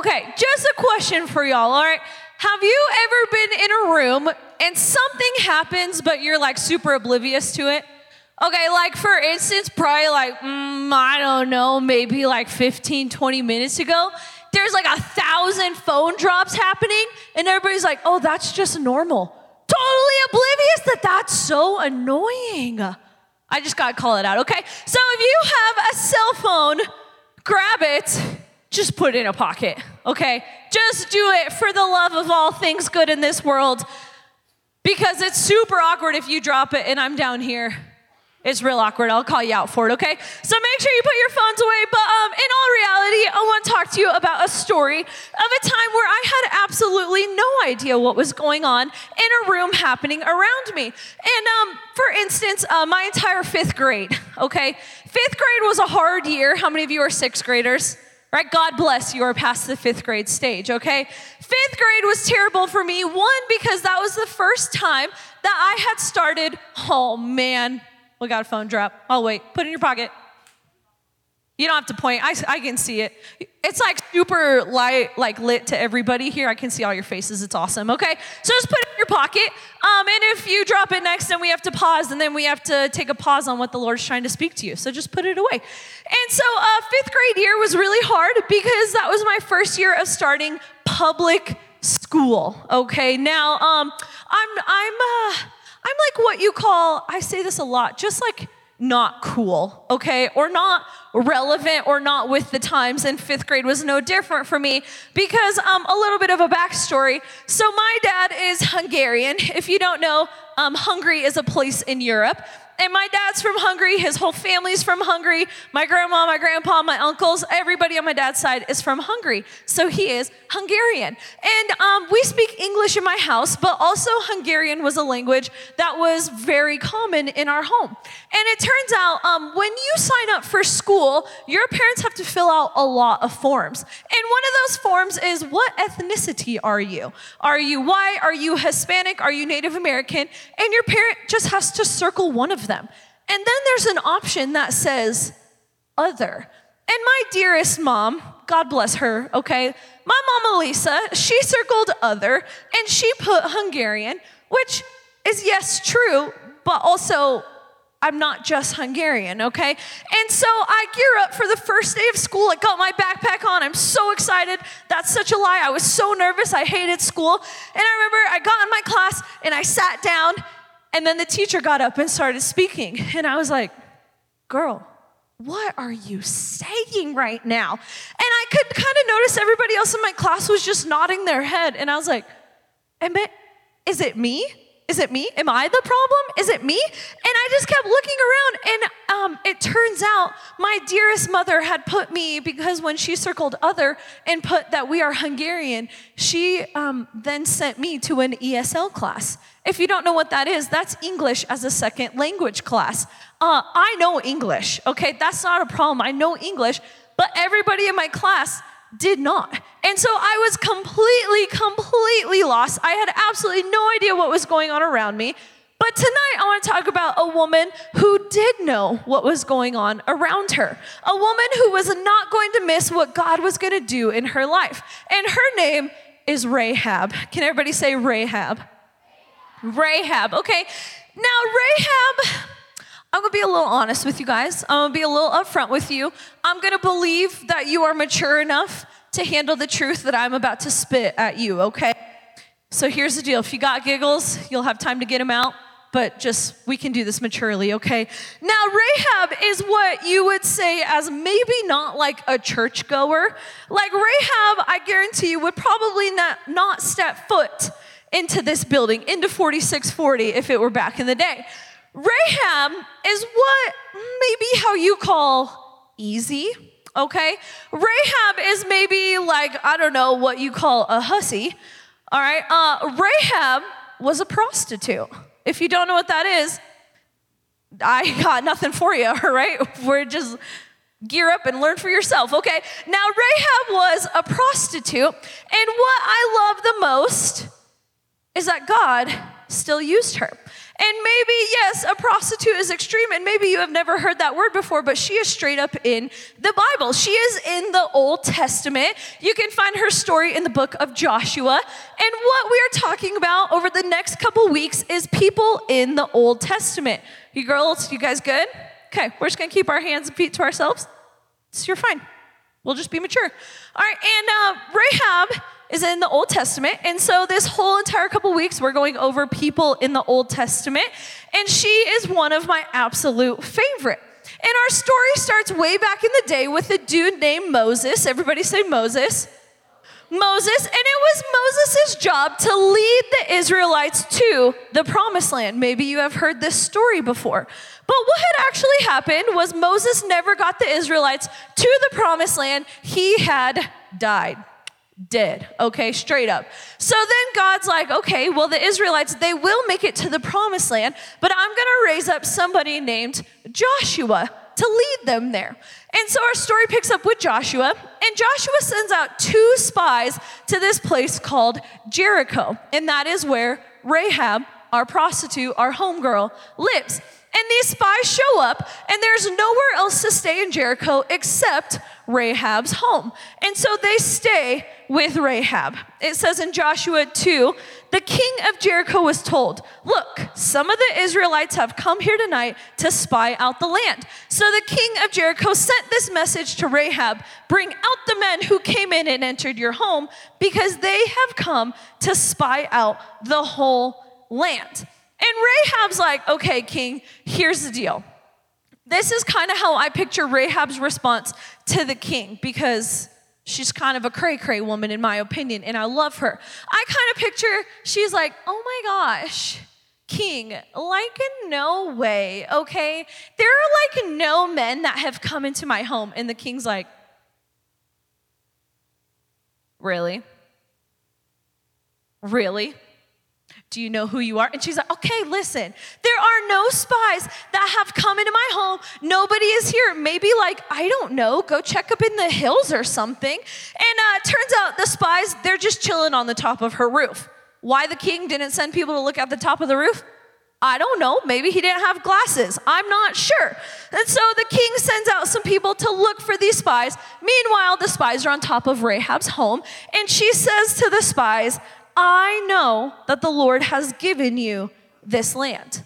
Okay, just a question for y'all, all right? Have you ever been in a room and something happens, but you're like super oblivious to it? Okay, like for instance, probably like, mm, I don't know, maybe like 15, 20 minutes ago, there's like a thousand phone drops happening, and everybody's like, oh, that's just normal. Totally oblivious that that's so annoying. I just gotta call it out, okay? So if you have a cell phone, grab it, just put it in a pocket, okay? Just do it for the love of all things good in this world because it's super awkward if you drop it and I'm down here. It's real awkward. I'll call you out for it, okay? So make sure you put your phones away. But um, in all reality, I want to talk to you about a story of a time where I had absolutely no idea what was going on in a room happening around me. And um, for instance, uh, my entire fifth grade, okay? Fifth grade was a hard year. How many of you are sixth graders? Right? God bless you are past the fifth grade stage, okay? Fifth grade was terrible for me. One, because that was the first time that I had started, oh man, we got a phone drop. I'll wait. Put it in your pocket. You don't have to point. I, I can see it. It's like super light, like lit to everybody here. I can see all your faces. It's awesome. Okay, so just put it in your pocket. Um, and if you drop it next, then we have to pause, and then we have to take a pause on what the Lord's trying to speak to you. So just put it away. And so uh, fifth grade year was really hard because that was my first year of starting public school. Okay, now um, I'm I'm uh, I'm like what you call. I say this a lot, just like not cool, okay, or not relevant or not with the times. And fifth grade was no different for me because um, a little bit of a backstory. So, my dad is Hungarian. If you don't know, um, Hungary is a place in Europe. And my dad's from Hungary. His whole family's from Hungary. My grandma, my grandpa, my uncles, everybody on my dad's side is from Hungary. So he is Hungarian. And um, we speak English in my house, but also Hungarian was a language that was very common in our home. And it turns out um, when you sign up for school, your parents have to fill out a lot of forms. And one of those forms is what ethnicity are you? Are you white? Are you Hispanic? Are you Native American? And your parent just has to circle one of them. And then there's an option that says other. And my dearest mom, God bless her, okay? My mom Elisa, she circled other and she put Hungarian, which is yes, true, but also I'm not just Hungarian, okay? And so I gear up for the first day of school. I got my backpack on. I'm so excited. That's such a lie. I was so nervous. I hated school. And I remember I got in my class and I sat down, and then the teacher got up and started speaking. And I was like, girl, what are you saying right now? And I could kind of notice everybody else in my class was just nodding their head. And I was like, is it me? Is it me? Am I the problem? Is it me? And I just kept looking around, and um, it turns out my dearest mother had put me because when she circled other and put that we are Hungarian, she um, then sent me to an ESL class. If you don't know what that is, that's English as a second language class. Uh, I know English, okay? That's not a problem. I know English, but everybody in my class did not. And so I was completely, completely lost. I had absolutely no idea what was going on around me. But tonight, I want to talk about a woman who did know what was going on around her. A woman who was not going to miss what God was going to do in her life. And her name is Rahab. Can everybody say Rahab? Rahab. Okay. Now, Rahab I'm gonna be a little honest with you guys. I'm gonna be a little upfront with you. I'm gonna believe that you are mature enough to handle the truth that I'm about to spit at you, okay? So here's the deal if you got giggles, you'll have time to get them out, but just we can do this maturely, okay? Now, Rahab is what you would say as maybe not like a churchgoer. Like Rahab, I guarantee you, would probably not, not step foot into this building, into 4640 if it were back in the day. Rahab is what maybe how you call easy, okay? Rahab is maybe like, I don't know what you call a hussy, all right? Uh, Rahab was a prostitute. If you don't know what that is, I got nothing for you, all right? We're just gear up and learn for yourself, okay? Now, Rahab was a prostitute, and what I love the most is that God still used her. And maybe, yes, a prostitute is extreme, and maybe you have never heard that word before, but she is straight up in the Bible. She is in the Old Testament. You can find her story in the book of Joshua. And what we are talking about over the next couple weeks is people in the Old Testament. You girls, you guys good? Okay, we're just gonna keep our hands and feet to ourselves. So you're fine. We'll just be mature. All right, and uh, Rahab is in the Old Testament. And so this whole entire couple weeks, we're going over people in the Old Testament. And she is one of my absolute favorite. And our story starts way back in the day with a dude named Moses. Everybody say Moses. Moses, and it was Moses' job to lead the Israelites to the promised land. Maybe you have heard this story before. But what had actually happened was Moses never got the Israelites to the promised land, he had died dead, okay, straight up. So then God's like, okay, well, the Israelites, they will make it to the promised land, but I'm gonna raise up somebody named Joshua to lead them there. And so our story picks up with Joshua, and Joshua sends out two spies to this place called Jericho, and that is where Rahab, our prostitute, our homegirl, lives. And these spies show up, and there's nowhere else to stay in Jericho except Rahab's home. And so they stay with Rahab. It says in Joshua 2 the king of Jericho was told, Look, some of the Israelites have come here tonight to spy out the land. So the king of Jericho sent this message to Rahab Bring out the men who came in and entered your home, because they have come to spy out the whole land. And Rahab's like, okay, king, here's the deal. This is kind of how I picture Rahab's response to the king because she's kind of a cray cray woman, in my opinion, and I love her. I kind of picture she's like, oh my gosh, king, like in no way, okay? There are like no men that have come into my home. And the king's like, really? Really? Do you know who you are? And she's like, Okay, listen, there are no spies that have come into my home. Nobody is here. Maybe, like, I don't know, go check up in the hills or something. And uh, turns out the spies, they're just chilling on the top of her roof. Why the king didn't send people to look at the top of the roof? I don't know. Maybe he didn't have glasses. I'm not sure. And so the king sends out some people to look for these spies. Meanwhile, the spies are on top of Rahab's home, and she says to the spies, I know that the Lord has given you this land.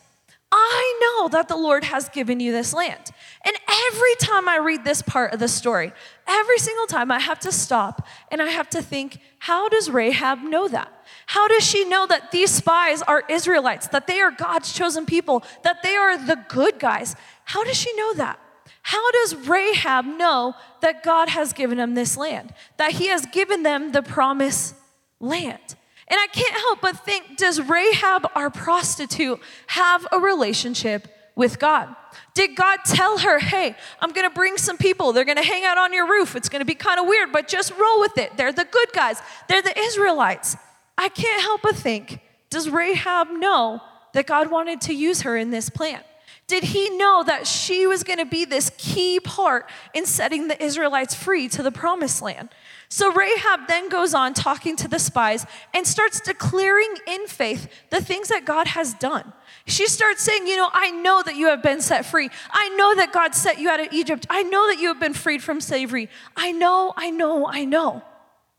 I know that the Lord has given you this land. And every time I read this part of the story, every single time I have to stop and I have to think, how does Rahab know that? How does she know that these spies are Israelites, that they are God's chosen people, that they are the good guys? How does she know that? How does Rahab know that God has given them this land, that He has given them the promised land? And I can't help but think does Rahab, our prostitute, have a relationship with God? Did God tell her, hey, I'm gonna bring some people, they're gonna hang out on your roof, it's gonna be kind of weird, but just roll with it. They're the good guys, they're the Israelites. I can't help but think, does Rahab know that God wanted to use her in this plan? Did he know that she was going to be this key part in setting the Israelites free to the promised land? So Rahab then goes on talking to the spies and starts declaring in faith the things that God has done. She starts saying, You know, I know that you have been set free. I know that God set you out of Egypt. I know that you have been freed from slavery. I know, I know, I know.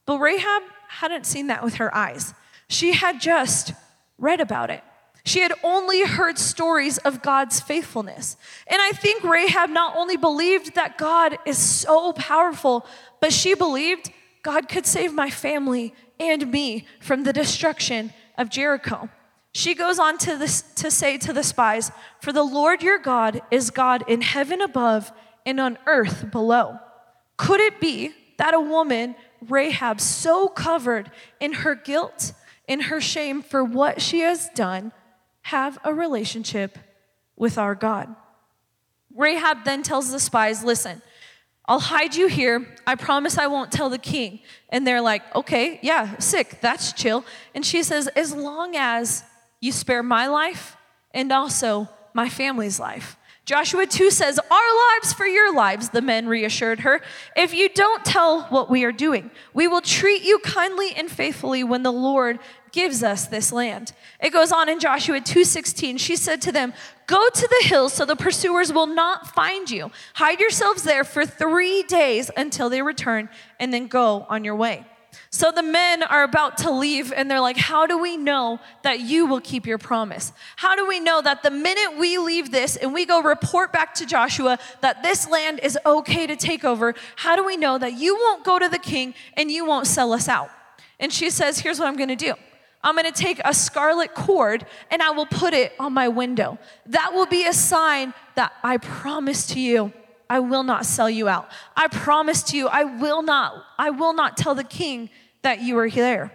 But Rahab hadn't seen that with her eyes. She had just read about it. She had only heard stories of God's faithfulness. And I think Rahab not only believed that God is so powerful, but she believed God could save my family and me from the destruction of Jericho. She goes on to, this, to say to the spies, For the Lord your God is God in heaven above and on earth below. Could it be that a woman, Rahab, so covered in her guilt, in her shame for what she has done, have a relationship with our God? Rahab then tells the spies, Listen, I'll hide you here. I promise I won't tell the king. And they're like, okay, yeah, sick, that's chill. And she says, as long as you spare my life and also my family's life. Joshua 2 says, Our lives for your lives, the men reassured her. If you don't tell what we are doing, we will treat you kindly and faithfully when the Lord gives us this land. It goes on in Joshua 2:16. She said to them, "Go to the hills so the pursuers will not find you. Hide yourselves there for 3 days until they return and then go on your way." So the men are about to leave and they're like, How do we know that you will keep your promise? How do we know that the minute we leave this and we go report back to Joshua that this land is okay to take over, how do we know that you won't go to the king and you won't sell us out? And she says, Here's what I'm gonna do. I'm gonna take a scarlet cord and I will put it on my window. That will be a sign that I promise to you I will not sell you out. I promise to you, I will not, I will not tell the king that you are there.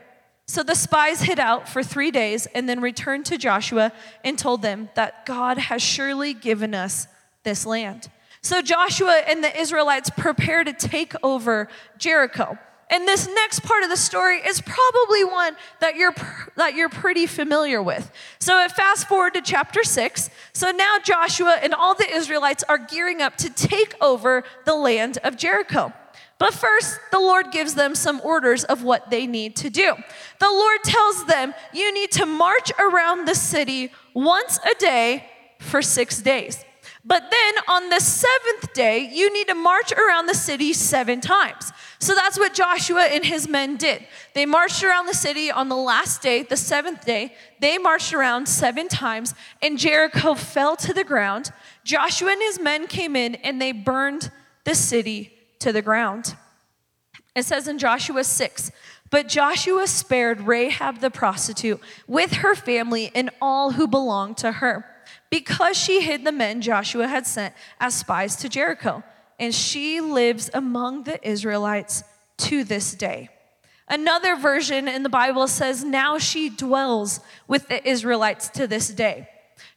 So the spies hid out for three days and then returned to Joshua and told them that God has surely given us this land. So Joshua and the Israelites prepare to take over Jericho. And this next part of the story is probably one that you're that you're pretty familiar with. So fast forward to chapter 6. So now Joshua and all the Israelites are gearing up to take over the land of Jericho. But first, the Lord gives them some orders of what they need to do. The Lord tells them, You need to march around the city once a day for six days. But then on the seventh day, you need to march around the city seven times. So that's what Joshua and his men did. They marched around the city on the last day, the seventh day. They marched around seven times, and Jericho fell to the ground. Joshua and his men came in and they burned the city to the ground. It says in Joshua 6 But Joshua spared Rahab the prostitute with her family and all who belonged to her because she hid the men Joshua had sent as spies to Jericho and she lives among the Israelites to this day. Another version in the Bible says, Now she dwells with the Israelites to this day.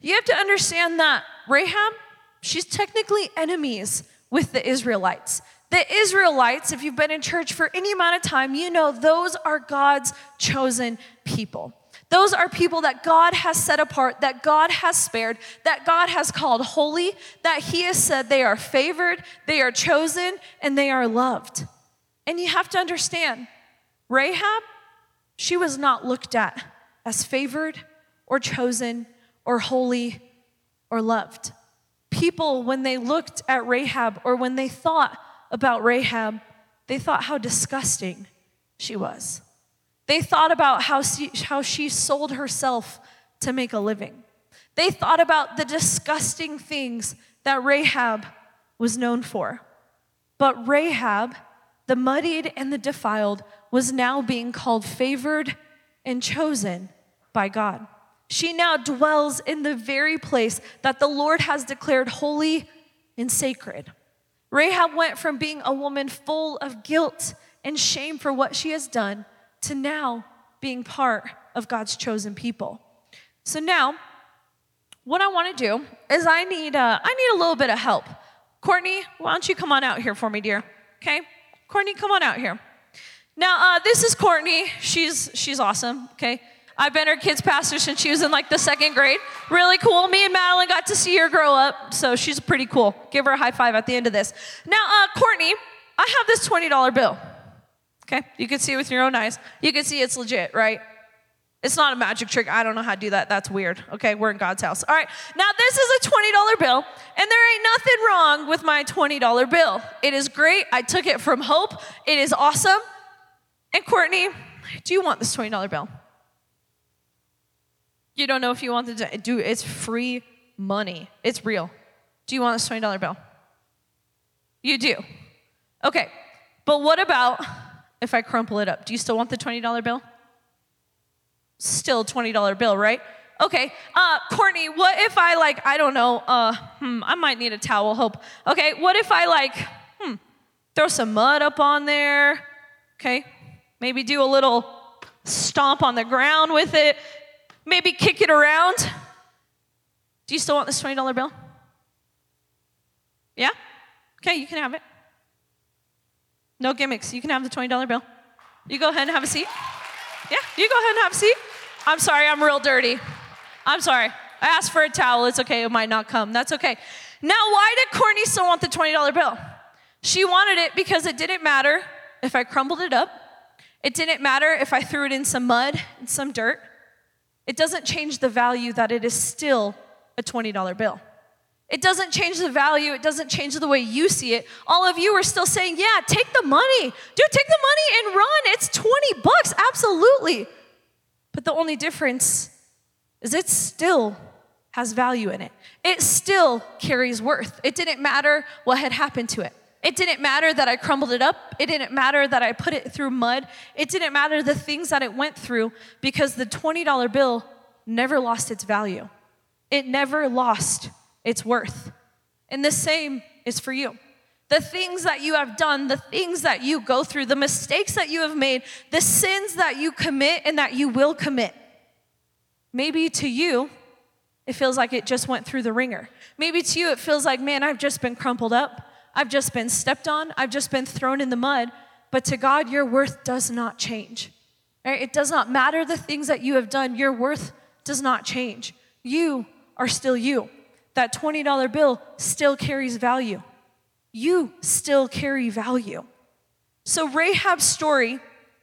You have to understand that Rahab, she's technically enemies with the Israelites. The Israelites, if you've been in church for any amount of time, you know those are God's chosen people. Those are people that God has set apart, that God has spared, that God has called holy, that He has said they are favored, they are chosen, and they are loved. And you have to understand, Rahab, she was not looked at as favored or chosen or holy or loved. People, when they looked at Rahab or when they thought about Rahab, they thought how disgusting she was. They thought about how she, how she sold herself to make a living. They thought about the disgusting things that Rahab was known for. But Rahab, the muddied and the defiled, was now being called favored and chosen by God. She now dwells in the very place that the Lord has declared holy and sacred. Rahab went from being a woman full of guilt and shame for what she has done to now being part of God's chosen people. So now, what I want to do is I need uh, I need a little bit of help. Courtney, why don't you come on out here for me, dear? Okay, Courtney, come on out here. Now, uh, this is Courtney. She's she's awesome. Okay, I've been her kids pastor since she was in like the second grade. Really cool. Me and Madeline got to see her grow up, so she's pretty cool. Give her a high five at the end of this. Now, uh, Courtney, I have this twenty dollar bill. Okay? You can see it with your own eyes. You can see it's legit, right? It's not a magic trick. I don't know how to do that. That's weird. Okay, we're in God's house. All right, now this is a $20 bill, and there ain't nothing wrong with my $20 bill. It is great. I took it from Hope. It is awesome. And Courtney, do you want this $20 bill? You don't know if you want to do it's free money. It's real. Do you want this $20 bill? You do. Okay. But what about if I crumple it up. Do you still want the $20 bill? Still $20 bill, right? Okay, uh, Courtney, what if I like, I don't know, uh, hmm, I might need a towel, hope. Okay, what if I like, hmm, throw some mud up on there? Okay, maybe do a little stomp on the ground with it, maybe kick it around. Do you still want this $20 bill? Yeah? Okay, you can have it. No gimmicks. You can have the $20 bill. You go ahead and have a seat. Yeah, you go ahead and have a seat. I'm sorry, I'm real dirty. I'm sorry. I asked for a towel. It's okay. It might not come. That's okay. Now, why did Courtney still want the $20 bill? She wanted it because it didn't matter if I crumbled it up. It didn't matter if I threw it in some mud and some dirt. It doesn't change the value that it is still a $20 bill. It doesn't change the value. It doesn't change the way you see it. All of you are still saying, yeah, take the money. Dude, take the money and run. It's 20 bucks, absolutely. But the only difference is it still has value in it. It still carries worth. It didn't matter what had happened to it. It didn't matter that I crumbled it up. It didn't matter that I put it through mud. It didn't matter the things that it went through because the $20 bill never lost its value. It never lost its worth. And the same is for you. The things that you have done, the things that you go through, the mistakes that you have made, the sins that you commit and that you will commit. Maybe to you, it feels like it just went through the ringer. Maybe to you, it feels like, man, I've just been crumpled up. I've just been stepped on. I've just been thrown in the mud. But to God, your worth does not change. Right? It does not matter the things that you have done, your worth does not change. You are still you. That $20 bill still carries value. You still carry value. So Rahab's story,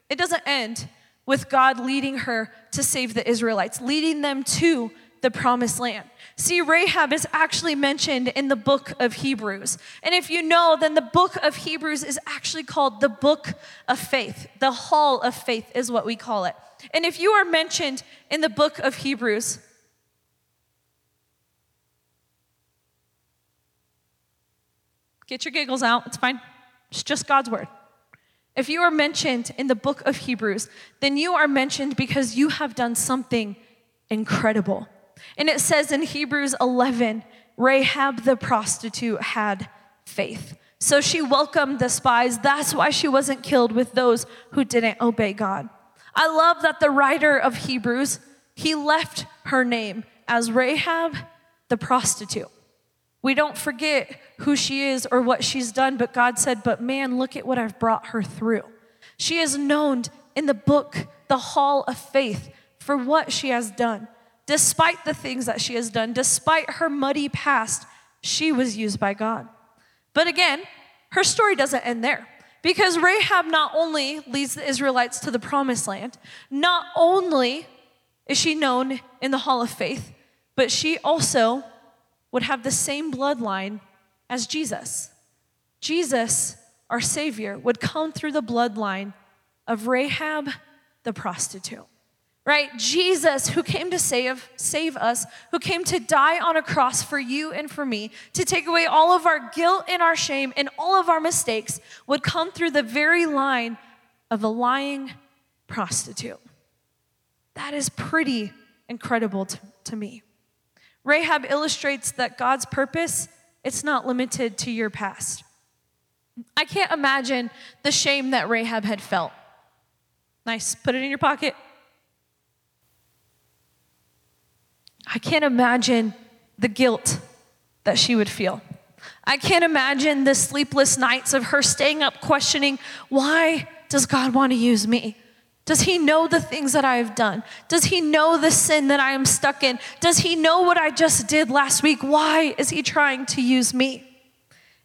it doesn't end with God leading her to save the Israelites, leading them to the promised land. See, Rahab is actually mentioned in the book of Hebrews. And if you know, then the book of Hebrews is actually called the book of faith. The hall of faith is what we call it. And if you are mentioned in the book of Hebrews, get your giggles out, it's fine. It's just God's word. If you are mentioned in the book of Hebrews, then you are mentioned because you have done something incredible. And it says in Hebrews 11, Rahab the prostitute had faith. So she welcomed the spies. That's why she wasn't killed with those who didn't obey God. I love that the writer of Hebrews, he left her name as Rahab the prostitute. We don't forget who she is or what she's done, but God said, But man, look at what I've brought her through. She is known in the book, the Hall of Faith, for what she has done. Despite the things that she has done, despite her muddy past, she was used by God. But again, her story doesn't end there. Because Rahab not only leads the Israelites to the promised land, not only is she known in the Hall of Faith, but she also would have the same bloodline as Jesus. Jesus, our Savior, would come through the bloodline of Rahab the prostitute right? Jesus, who came to save, save us, who came to die on a cross for you and for me, to take away all of our guilt and our shame and all of our mistakes, would come through the very line of a lying prostitute. That is pretty incredible to, to me. Rahab illustrates that God's purpose, it's not limited to your past. I can't imagine the shame that Rahab had felt. Nice, put it in your pocket. I can't imagine the guilt that she would feel. I can't imagine the sleepless nights of her staying up questioning, why does God want to use me? Does he know the things that I have done? Does he know the sin that I am stuck in? Does he know what I just did last week? Why is he trying to use me?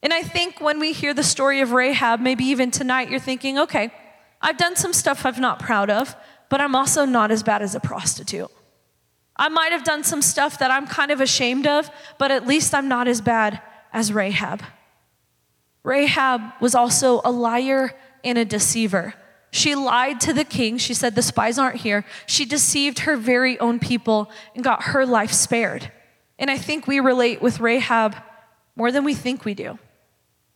And I think when we hear the story of Rahab, maybe even tonight, you're thinking, okay, I've done some stuff I'm not proud of, but I'm also not as bad as a prostitute. I might have done some stuff that I'm kind of ashamed of, but at least I'm not as bad as Rahab. Rahab was also a liar and a deceiver. She lied to the king. She said the spies aren't here. She deceived her very own people and got her life spared. And I think we relate with Rahab more than we think we do.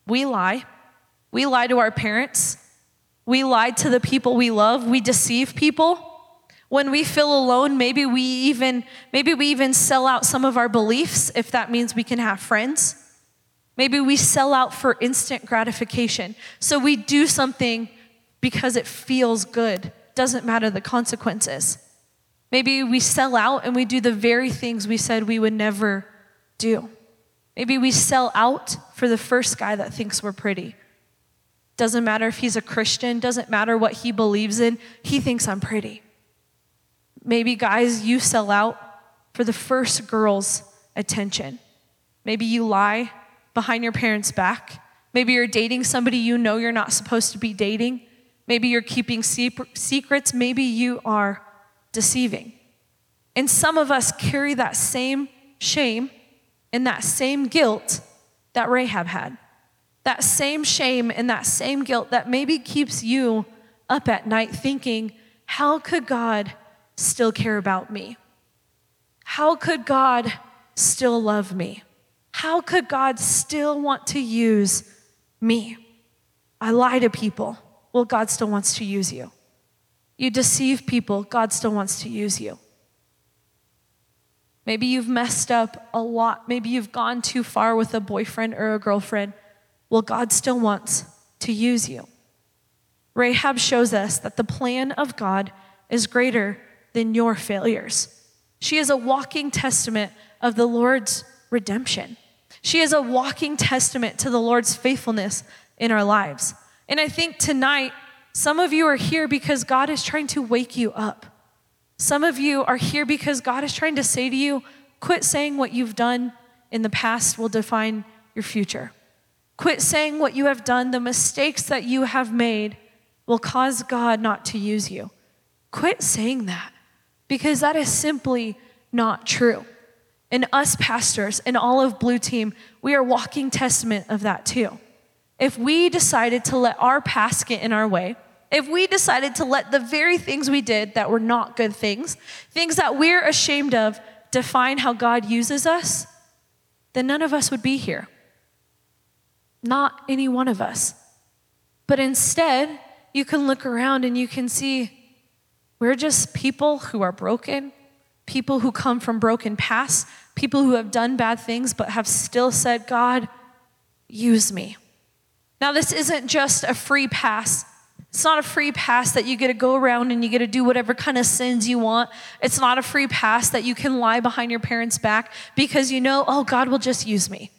We lie. We lie to our parents. We lie to the people we love. We deceive people. When we feel alone, maybe we even maybe we even sell out some of our beliefs if that means we can have friends. Maybe we sell out for instant gratification. So we do something because it feels good. Doesn't matter the consequences. Maybe we sell out and we do the very things we said we would never do. Maybe we sell out for the first guy that thinks we're pretty. Doesn't matter if he's a Christian, doesn't matter what he believes in, he thinks I'm pretty. Maybe, guys, you sell out for the first girl's attention. Maybe you lie behind your parents' back. Maybe you're dating somebody you know you're not supposed to be dating. Maybe you're keeping secrets. Maybe you are deceiving. And some of us carry that same shame and that same guilt that Rahab had. That same shame and that same guilt that maybe keeps you up at night thinking, how could God still care about me? How could God still love me? How could God still want to use me? I lie to people. Well, God still wants to use you. You deceive people. God still wants to use you. Maybe you've messed up a lot. Maybe you've gone too far with a boyfriend or a girlfriend. Well, God still wants to use you. Rahab shows us that the plan of God is greater than your failures. She is a walking testament of the Lord's redemption. She is a walking testament to the Lord's faithfulness in our lives. And I think tonight, some of you are here because God is trying to wake you up. Some of you are here because God is trying to say to you, quit saying what you've done in the past will define your future. Quit saying what you have done, the mistakes that you have made will cause God not to use you. Quit saying that because that is simply not true. And us pastors and all of Blue Team, we are walking testament of that too. If we decided to let our past get in our way, if we decided to let the very things we did that were not good things, things that we're ashamed of, define how God uses us, then none of us would be here. Not any one of us. But instead, you can look around and you can see we're just people who are broken, people who come from broken pasts, people who have done bad things but have still said, God, use me. Now, this isn't just a free pass it's not a free pass that you get to go around and you get to do whatever kind of sins you want. It's not a free pass that you can lie behind your parents' back because you know, oh, God will just use me.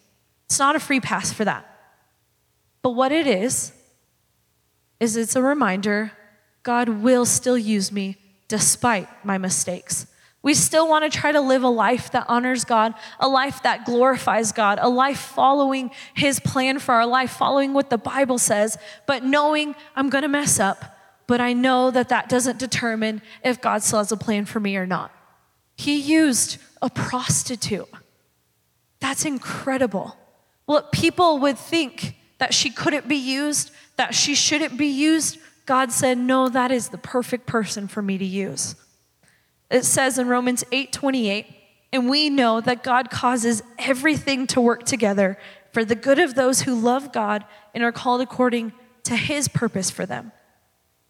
It's not a free pass for that. But what it is, is it's a reminder God will still use me despite my mistakes. We still want to try to live a life that honors God, a life that glorifies God, a life following His plan for our life, following what the Bible says, but knowing I'm going to mess up, but I know that that doesn't determine if God still has a plan for me or not. He used a prostitute. That's incredible. What people would think that she couldn't be used, that she shouldn't be used, God said, No, that is the perfect person for me to use. It says in Romans 8 28, and we know that God causes everything to work together for the good of those who love God and are called according to his purpose for them.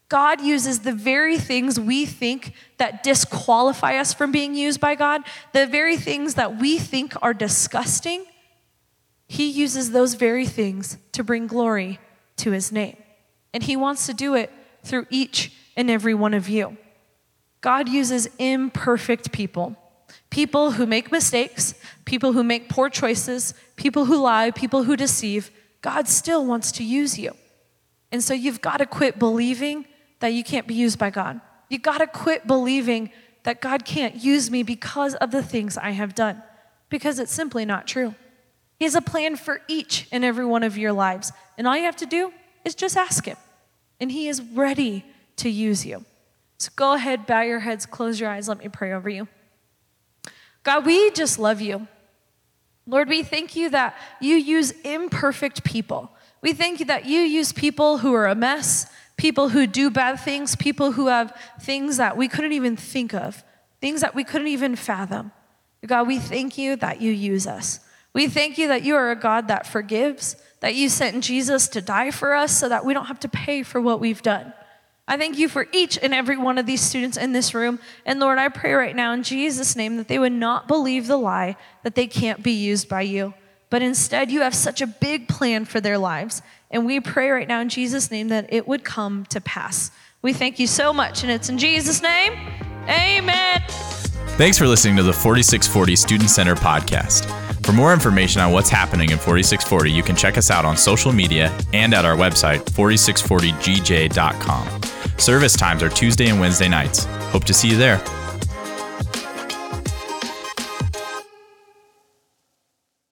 God uses the very things we think that disqualify us from being used by God, the very things that we think are disgusting, he uses those very things to bring glory to his name. And he wants to do it through each and every one of you. God uses imperfect people people who make mistakes, people who make poor choices, people who lie, people who deceive. God still wants to use you. And so you've got to quit believing that you can't be used by God. You've got to quit believing that God can't use me because of the things I have done, because it's simply not true. He has a plan for each and every one of your lives. And all you have to do is just ask Him. And He is ready to use you. So go ahead, bow your heads, close your eyes. Let me pray over you. God, we just love you. Lord, we thank you that you use imperfect people. We thank you that you use people who are a mess, people who do bad things, people who have things that we couldn't even think of, things that we couldn't even fathom. God, we thank you that you use us. We thank you that you are a God that forgives, that you sent Jesus to die for us so that we don't have to pay for what we've done. I thank you for each and every one of these students in this room. And Lord, I pray right now in Jesus' name that they would not believe the lie that they can't be used by you, but instead you have such a big plan for their lives. And we pray right now in Jesus' name that it would come to pass. We thank you so much. And it's in Jesus' name. Amen. Thanks for listening to the 4640 Student Center podcast. For more information on what's happening in 4640, you can check us out on social media and at our website, 4640gj.com. Service times are Tuesday and Wednesday nights. Hope to see you there.